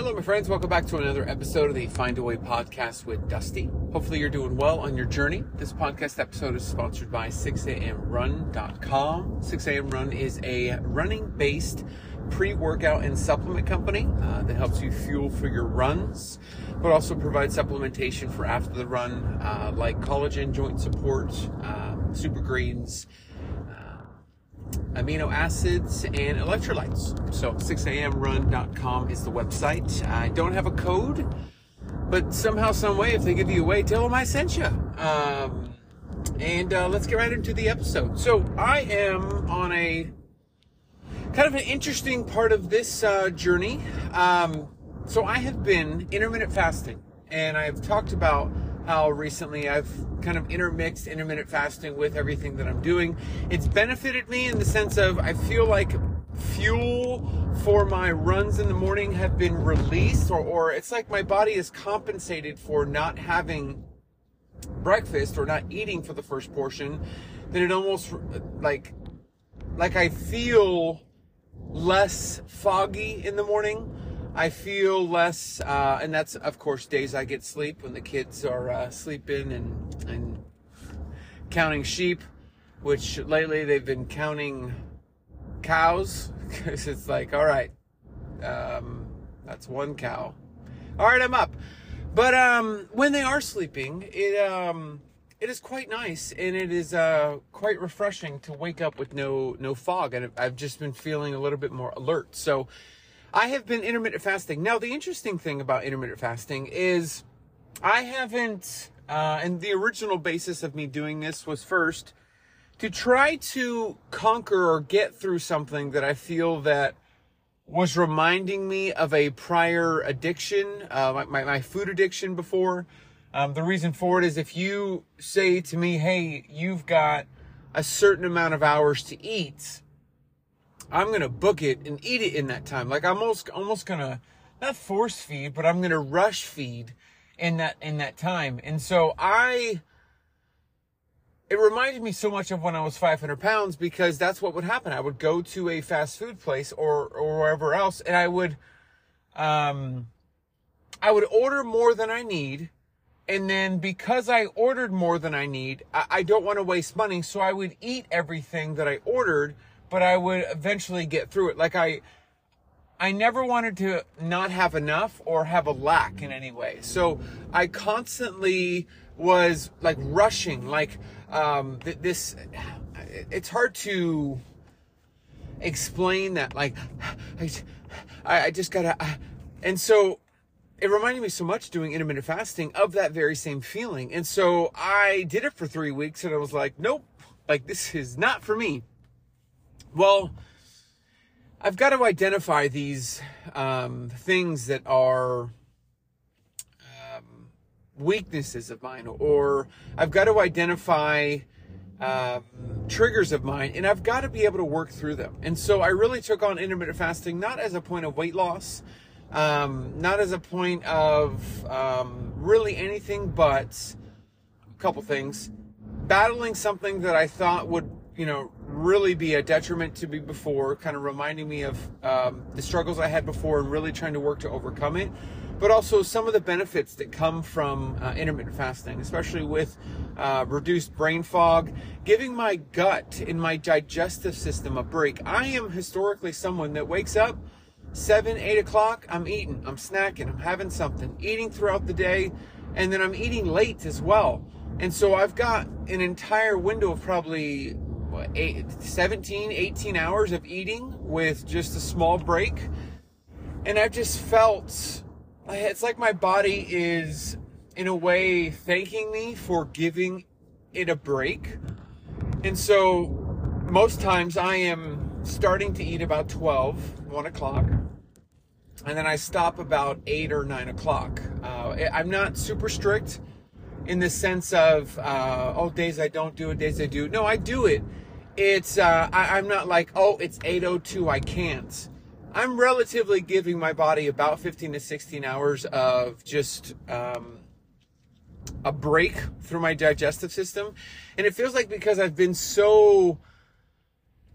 Hello, my friends. Welcome back to another episode of the Find a Way podcast with Dusty. Hopefully, you're doing well on your journey. This podcast episode is sponsored by 6amrun.com. 6am Run is a running based pre workout and supplement company uh, that helps you fuel for your runs, but also provides supplementation for after the run, uh, like collagen, joint support, uh, super greens amino acids, and electrolytes. So 6amrun.com is the website. I don't have a code, but somehow, some way, if they give you away, tell them I sent you. Um, and uh, let's get right into the episode. So I am on a kind of an interesting part of this uh, journey. Um, so I have been intermittent fasting, and I've talked about how recently I've kind of intermixed intermittent fasting with everything that I'm doing. It's benefited me in the sense of I feel like fuel for my runs in the morning have been released, or, or it's like my body is compensated for not having breakfast or not eating for the first portion. Then it almost like like I feel less foggy in the morning I feel less, uh, and that's of course days I get sleep when the kids are uh, sleeping and and counting sheep, which lately they've been counting cows because it's like, all right, um, that's one cow. All right, I'm up. But um, when they are sleeping, it um, it is quite nice and it is uh, quite refreshing to wake up with no no fog, and I've just been feeling a little bit more alert. So I have been intermittent fasting. Now, the interesting thing about intermittent fasting is I haven't, uh, and the original basis of me doing this was first to try to conquer or get through something that I feel that was reminding me of a prior addiction, uh, my, my, food addiction before. Um, the reason for it is if you say to me, hey, you've got a certain amount of hours to eat, I'm gonna book it and eat it in that time. Like I'm almost almost gonna not force feed, but I'm gonna rush feed in that in that time. And so I it reminded me so much of when I was 500 pounds because that's what would happen. I would go to a fast food place or or wherever else, and I would um I would order more than I need. And then because I ordered more than I need, I, I don't want to waste money. So I would eat everything that I ordered but I would eventually get through it. Like I, I never wanted to not have enough or have a lack in any way. So I constantly was like rushing, like um, th- this. It's hard to explain that. Like I, I just gotta, and so it reminded me so much doing intermittent fasting of that very same feeling. And so I did it for three weeks, and I was like, nope, like this is not for me. Well, I've got to identify these um, things that are um, weaknesses of mine, or I've got to identify um, triggers of mine, and I've got to be able to work through them. And so I really took on intermittent fasting not as a point of weight loss, um, not as a point of um, really anything but a couple things. Battling something that I thought would, you know, really be a detriment to me before, kind of reminding me of um, the struggles I had before and really trying to work to overcome it. But also some of the benefits that come from uh, intermittent fasting, especially with uh, reduced brain fog, giving my gut and my digestive system a break. I am historically someone that wakes up seven, eight o'clock, I'm eating, I'm snacking, I'm having something, eating throughout the day, and then I'm eating late as well. And so I've got an entire window of probably eight, 17, 18 hours of eating with just a small break. And I've just felt it's like my body is, in a way, thanking me for giving it a break. And so most times I am starting to eat about 12, 1 o'clock. And then I stop about 8 or 9 o'clock. Uh, I'm not super strict in the sense of uh, oh days I don't do it, days I do. No, I do it. It's uh, I, I'm not like oh it's 8:02 I can't. I'm relatively giving my body about 15 to 16 hours of just um, a break through my digestive system, and it feels like because I've been so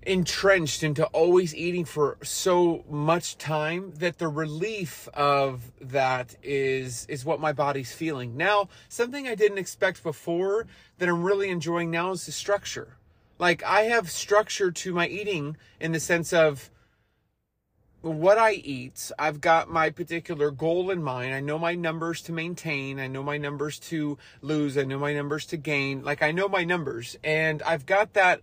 entrenched into always eating for so much time that the relief of that is is what my body's feeling. Now, something I didn't expect before that I'm really enjoying now is the structure. Like I have structure to my eating in the sense of what I eat. I've got my particular goal in mind. I know my numbers to maintain. I know my numbers to lose. I know my numbers to gain. Like I know my numbers and I've got that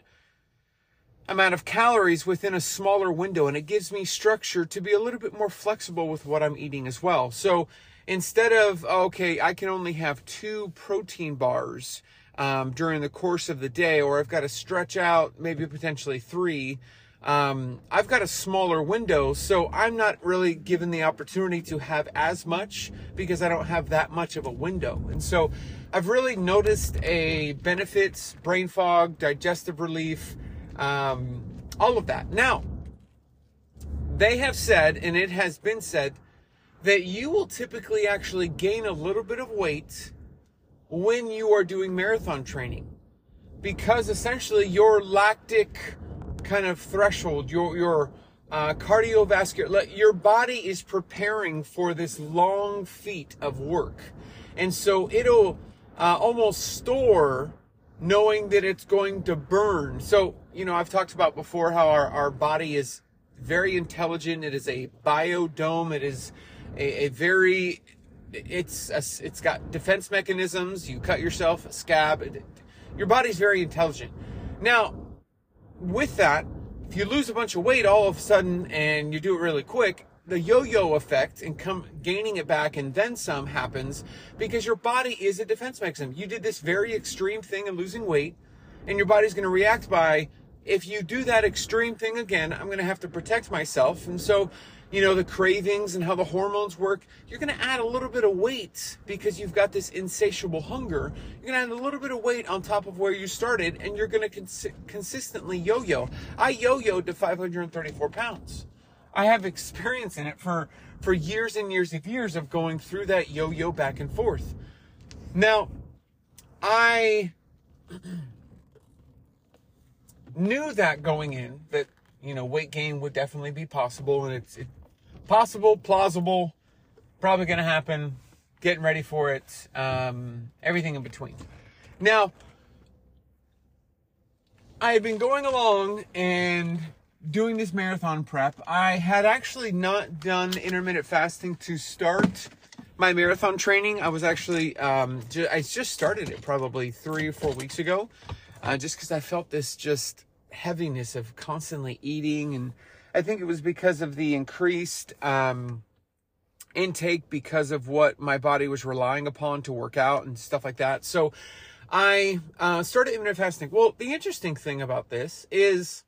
amount of calories within a smaller window and it gives me structure to be a little bit more flexible with what I'm eating as well. So instead of, okay, I can only have two protein bars um, during the course of the day, or I've got to stretch out maybe potentially three, um, I've got a smaller window, so I'm not really given the opportunity to have as much because I don't have that much of a window. And so I've really noticed a benefits, brain fog, digestive relief, um, all of that. Now, they have said, and it has been said, that you will typically actually gain a little bit of weight when you are doing marathon training because essentially your lactic kind of threshold, your, your, uh, cardiovascular, your body is preparing for this long feat of work. And so it'll uh, almost store knowing that it's going to burn. So, you know, I've talked about before how our, our body is very intelligent. It is a biodome. It is a, a very, it's, a, it's got defense mechanisms. You cut yourself, a scab. Your body's very intelligent. Now, with that, if you lose a bunch of weight all of a sudden and you do it really quick, the yo-yo effect and come gaining it back and then some happens because your body is a defense mechanism. You did this very extreme thing of losing weight and your body's going to react by if you do that extreme thing again, I'm going to have to protect myself. And so, you know, the cravings and how the hormones work, you're going to add a little bit of weight because you've got this insatiable hunger. You're going to add a little bit of weight on top of where you started and you're going to cons- consistently yo-yo. I yo-yoed to 534 pounds. I have experience in it for, for years and years of years of going through that yo-yo back and forth. Now, I knew that going in that, you know, weight gain would definitely be possible and it's it, possible, plausible, probably going to happen, getting ready for it, um, everything in between. Now, I had been going along and doing this marathon prep, I had actually not done intermittent fasting to start my marathon training. I was actually, um, ju- I just started it probably three or four weeks ago, uh, just because I felt this just heaviness of constantly eating. And I think it was because of the increased um, intake because of what my body was relying upon to work out and stuff like that. So I uh, started intermittent fasting. Well, the interesting thing about this is,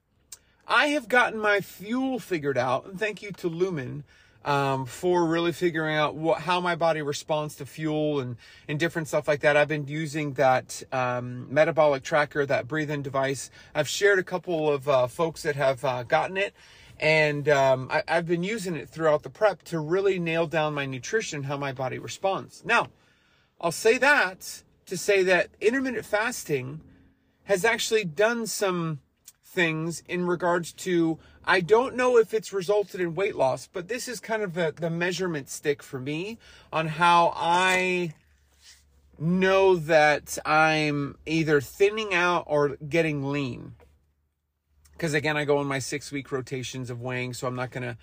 I have gotten my fuel figured out, and thank you to Lumen um, for really figuring out what, how my body responds to fuel and, and different stuff like that. I've been using that um, metabolic tracker, that breathe-in device. I've shared a couple of uh, folks that have uh, gotten it, and um, I, I've been using it throughout the prep to really nail down my nutrition, how my body responds. Now, I'll say that to say that intermittent fasting has actually done some things in regards to I don't know if it's resulted in weight loss, but this is kind of the, the measurement stick for me on how I know that I'm either thinning out or getting lean. Because again, I go on my six week rotations of weighing, so I'm not going to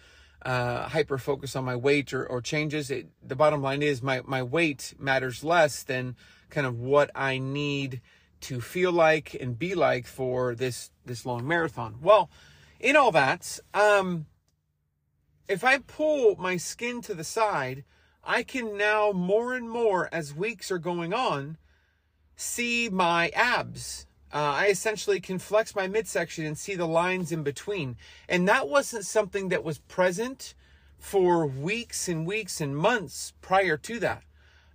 uh, hyper focus on my weight or, or changes. It, the bottom line is my, my weight matters less than kind of what I need to feel like and be like for this this long marathon. Well, in all that, um, if I pull my skin to the side, I can now more and more as weeks are going on see my abs. Uh, I essentially can flex my midsection and see the lines in between. And that wasn't something that was present for weeks and weeks and months prior to that.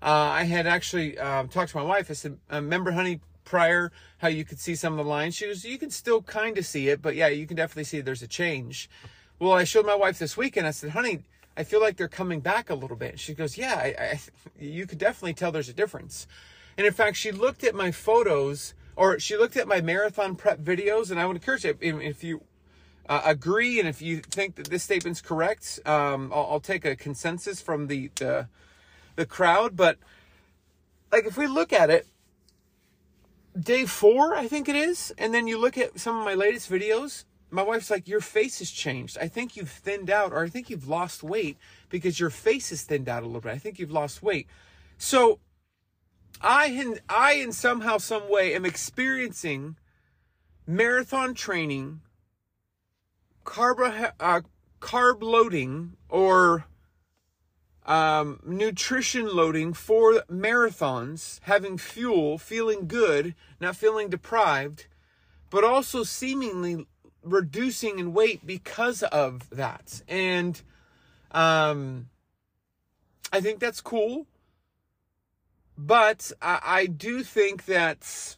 Uh, I had actually uh, talked to my wife. I said, "Remember, honey, prior, how you could see some of the line shoes. You can still kind of see it, but yeah, you can definitely see there's a change. Well, I showed my wife this weekend. I said, honey, I feel like they're coming back a little bit. She goes, yeah, I, I, you could definitely tell there's a difference. And in fact, she looked at my photos or she looked at my marathon prep videos and I would encourage you, if you uh, agree, and if you think that this statement's correct, um, I'll, I'll take a consensus from the, the the crowd. But like, if we look at it, day four, I think it is, and then you look at some of my latest videos. My wife's like, your face has changed. I think you've thinned out, or I think you've lost weight because your face has thinned out a little bit. I think you've lost weight. So, I, in, I in somehow, some way, am experiencing marathon training carb uh, carb loading or um, nutrition loading for marathons, having fuel, feeling good, not feeling deprived, but also seemingly reducing in weight because of that. And um, I think that's cool. But I, I do think that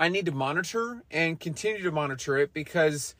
I need to monitor and continue to monitor it because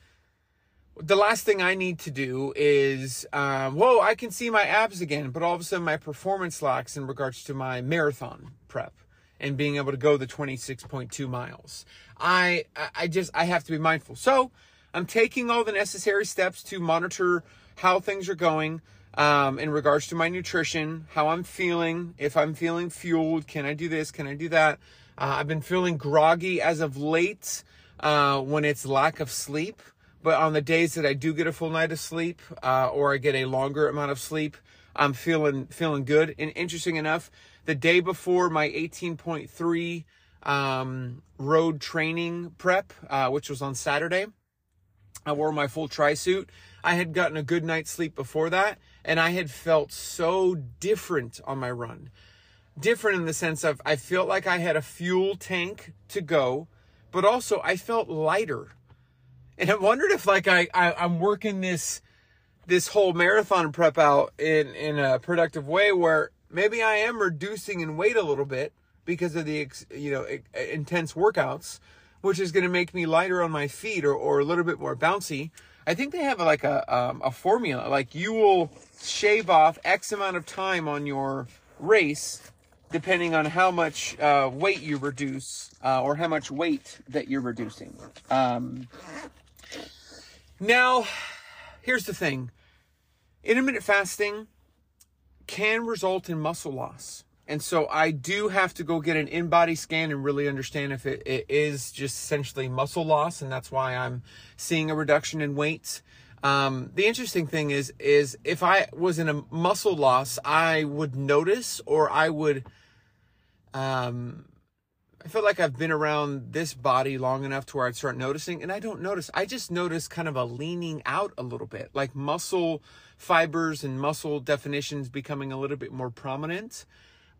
the last thing I need to do is, um, whoa, I can see my abs again, but all of a sudden my performance lacks in regards to my marathon prep and being able to go the 26.2 miles. I, I just, I have to be mindful. So I'm taking all the necessary steps to monitor how things are going. Um, in regards to my nutrition, how I'm feeling, if I'm feeling fueled, can I do this? Can I do that? Uh, I've been feeling groggy as of late uh, when it's lack of sleep. But on the days that I do get a full night of sleep, uh, or I get a longer amount of sleep, I'm feeling feeling good. And interesting enough, the day before my 18.3 um, road training prep, uh, which was on Saturday, I wore my full tri suit. I had gotten a good night's sleep before that, and I had felt so different on my run. Different in the sense of I felt like I had a fuel tank to go, but also I felt lighter and I wondered if like I, I I'm working this this whole marathon prep out in in a productive way where maybe I am reducing in weight a little bit because of the you know intense workouts, which is going to make me lighter on my feet or or a little bit more bouncy. I think they have like a um, a formula like you will shave off X amount of time on your race depending on how much uh, weight you reduce uh, or how much weight that you're reducing. Um, now, here's the thing intermittent fasting can result in muscle loss. And so I do have to go get an in body scan and really understand if it, it is just essentially muscle loss. And that's why I'm seeing a reduction in weight. Um, the interesting thing is, is if I was in a muscle loss, I would notice or I would, um, I feel like I've been around this body long enough to where I'd start noticing, and I don't notice. I just notice kind of a leaning out a little bit, like muscle fibers and muscle definitions becoming a little bit more prominent.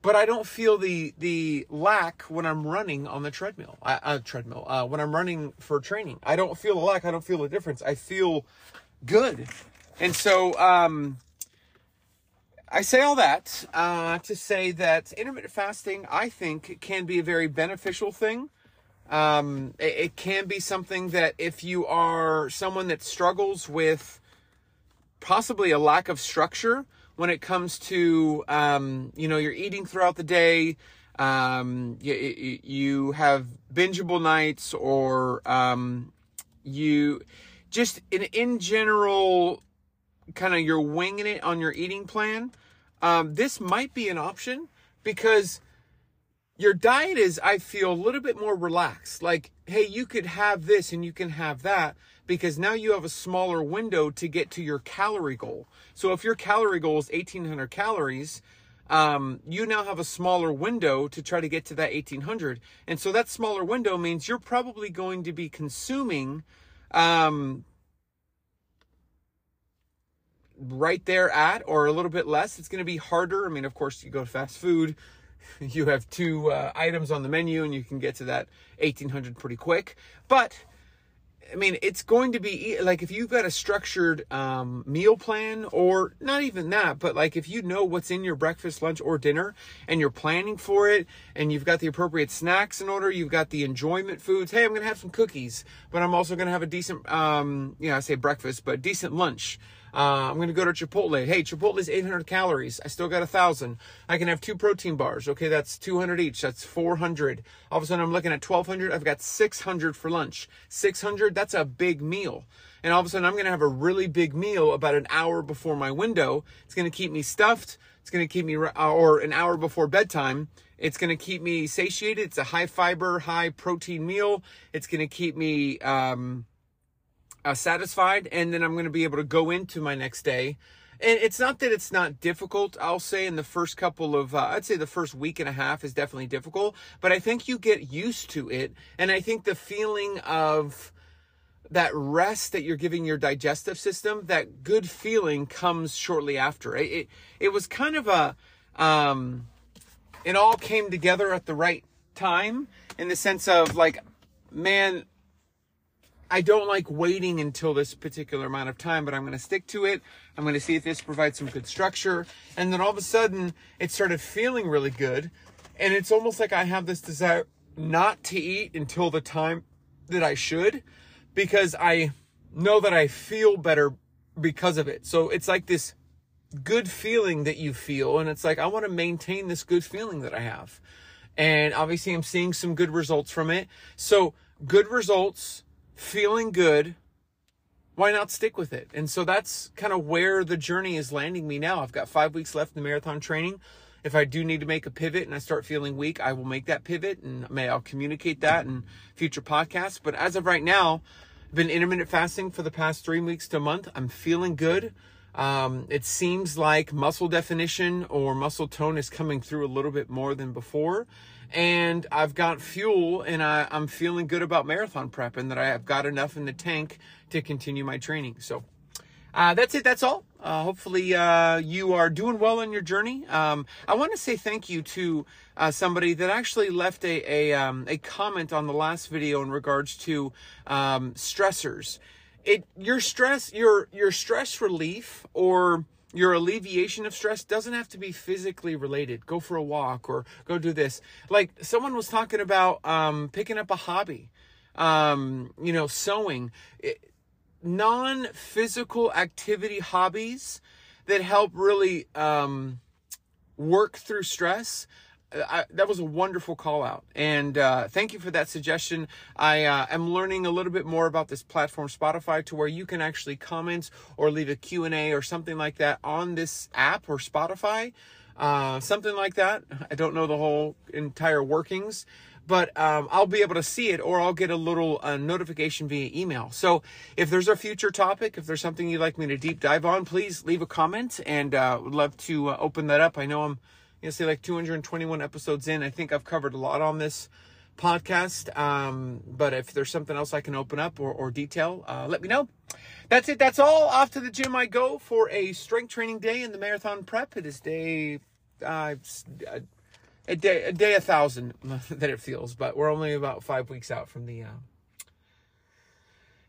But I don't feel the the lack when I'm running on the treadmill. Uh, uh, treadmill. Uh, when I'm running for training, I don't feel the lack. I don't feel the difference. I feel good, and so um, I say all that uh, to say that intermittent fasting, I think, can be a very beneficial thing. Um, it, it, can be something that if you are someone that struggles with possibly a lack of structure when it comes to, um, you know, you're eating throughout the day, um, you, you have bingeable nights, or um, you just in, in general, kind of you're winging it on your eating plan um, this might be an option because your diet is, I feel, a little bit more relaxed. Like, hey, you could have this and you can have that because now you have a smaller window to get to your calorie goal. So if your calorie goal is 1800 calories, um, you now have a smaller window to try to get to that 1800. And so that smaller window means you're probably going to be consuming um, right there at or a little bit less. It's going to be harder. I mean, of course, you go to fast food, you have two uh, items on the menu and you can get to that 1800 pretty quick. But I mean, it's going to be like if you've got a structured um, meal plan, or not even that, but like if you know what's in your breakfast, lunch, or dinner, and you're planning for it, and you've got the appropriate snacks in order, you've got the enjoyment foods. Hey, I'm going to have some cookies, but I'm also going to have a decent, um, you know, I say breakfast, but decent lunch Uh, I'm going to go to Chipotle. Hey, Chipotle's 800 calories. I still got a thousand. I can have two protein bars. Okay, that's 200 each. That's 400. All of a sudden, I'm looking at 1200. I've got 600 for lunch. 600. That's a big meal. And all of a sudden, I'm going to have a really big meal about an hour before my window. It's going to keep me stuffed. It's going to keep me, or an hour before bedtime. It's going to keep me satiated. It's a high fiber, high protein meal. It's going to keep me, um, uh, satisfied, and then I'm going to be able to go into my next day. And it's not that it's not difficult. I'll say in the first couple of, uh, I'd say the first week and a half is definitely difficult, but I think you get used to it. And I think the feeling of that rest that you're giving your digestive system, that good feeling comes shortly after. It, it, it was kind of a, um, it all came together at the right time in the sense of like, man, I don't like waiting until this particular amount of time, but I'm going to stick to it. I'm going to see if this provides some good structure. And then all of a sudden, it started feeling really good. And it's almost like I have this desire not to eat until the time that I should because I know that I feel better because of it. So it's like this good feeling that you feel. And it's like, I want to maintain this good feeling that I have. And obviously, I'm seeing some good results from it. So, good results feeling good, why not stick with it? And so that's kind of where the journey is landing me now. I've got five weeks left in the marathon training. If I do need to make a pivot and I start feeling weak, I will make that pivot and may I'll communicate that in future podcasts. But as of right now, I've been intermittent fasting for the past three weeks to a month. I'm feeling good. Um, it seems like muscle definition or muscle tone is coming through a little bit more than before and I've got fuel and I, am feeling good about marathon prep and that I have got enough in the tank to continue my training. So uh, that's it. That's all. Uh, hopefully, uh, you are doing well on your journey. Um, I want to say thank you to uh, somebody that actually left a a, um, a, comment on the last video in regards to um, stressors. It your stress your your stress relief or your alleviation of stress doesn't have to be physically related. Go for a walk or go do this. Like someone was talking about um, picking up a hobby, um, you know, sewing, non physical activity hobbies that help really um, work through stress I, that was a wonderful call out and uh, thank you for that suggestion i uh, am learning a little bit more about this platform spotify to where you can actually comment or leave a q&a or something like that on this app or spotify uh, something like that i don't know the whole entire workings but um, I'll be able to see it or I'll get a little uh, notification via email. So if there's a future topic, if there's something you'd like me to deep dive on, please leave a comment and uh, would love to uh, open that up. I know I'm you know, say like 221 episodes in. I think I've covered a lot on this podcast. Um, but if there's something else I can open up or, or detail, uh, let me know. That's it. That's all. Off to the gym I go for a strength training day in the marathon prep. It is day, uh, a day, a day a thousand that it feels, but we're only about five weeks out from the, uh,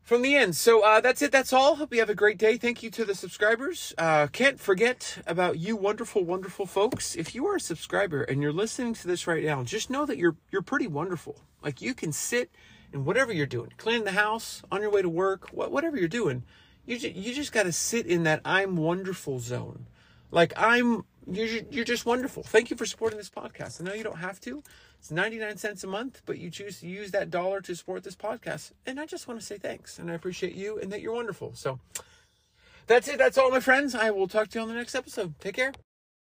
from the end. So uh, that's it. That's all. Hope you have a great day. Thank you to the subscribers. Uh, can't forget about you, wonderful, wonderful folks. If you are a subscriber and you're listening to this right now, just know that you're you're pretty wonderful. Like you can sit and whatever you're doing, cleaning the house, on your way to work, whatever you're doing, you just, you just got to sit in that I'm wonderful zone. Like I'm you're, you're just wonderful. Thank you for supporting this podcast. I know you don't have to. It's 99 cents a month, but you choose to use that dollar to support this podcast. And I just want to say thanks. And I appreciate you and that you're wonderful. So that's it. That's all, my friends. I will talk to you on the next episode. Take care.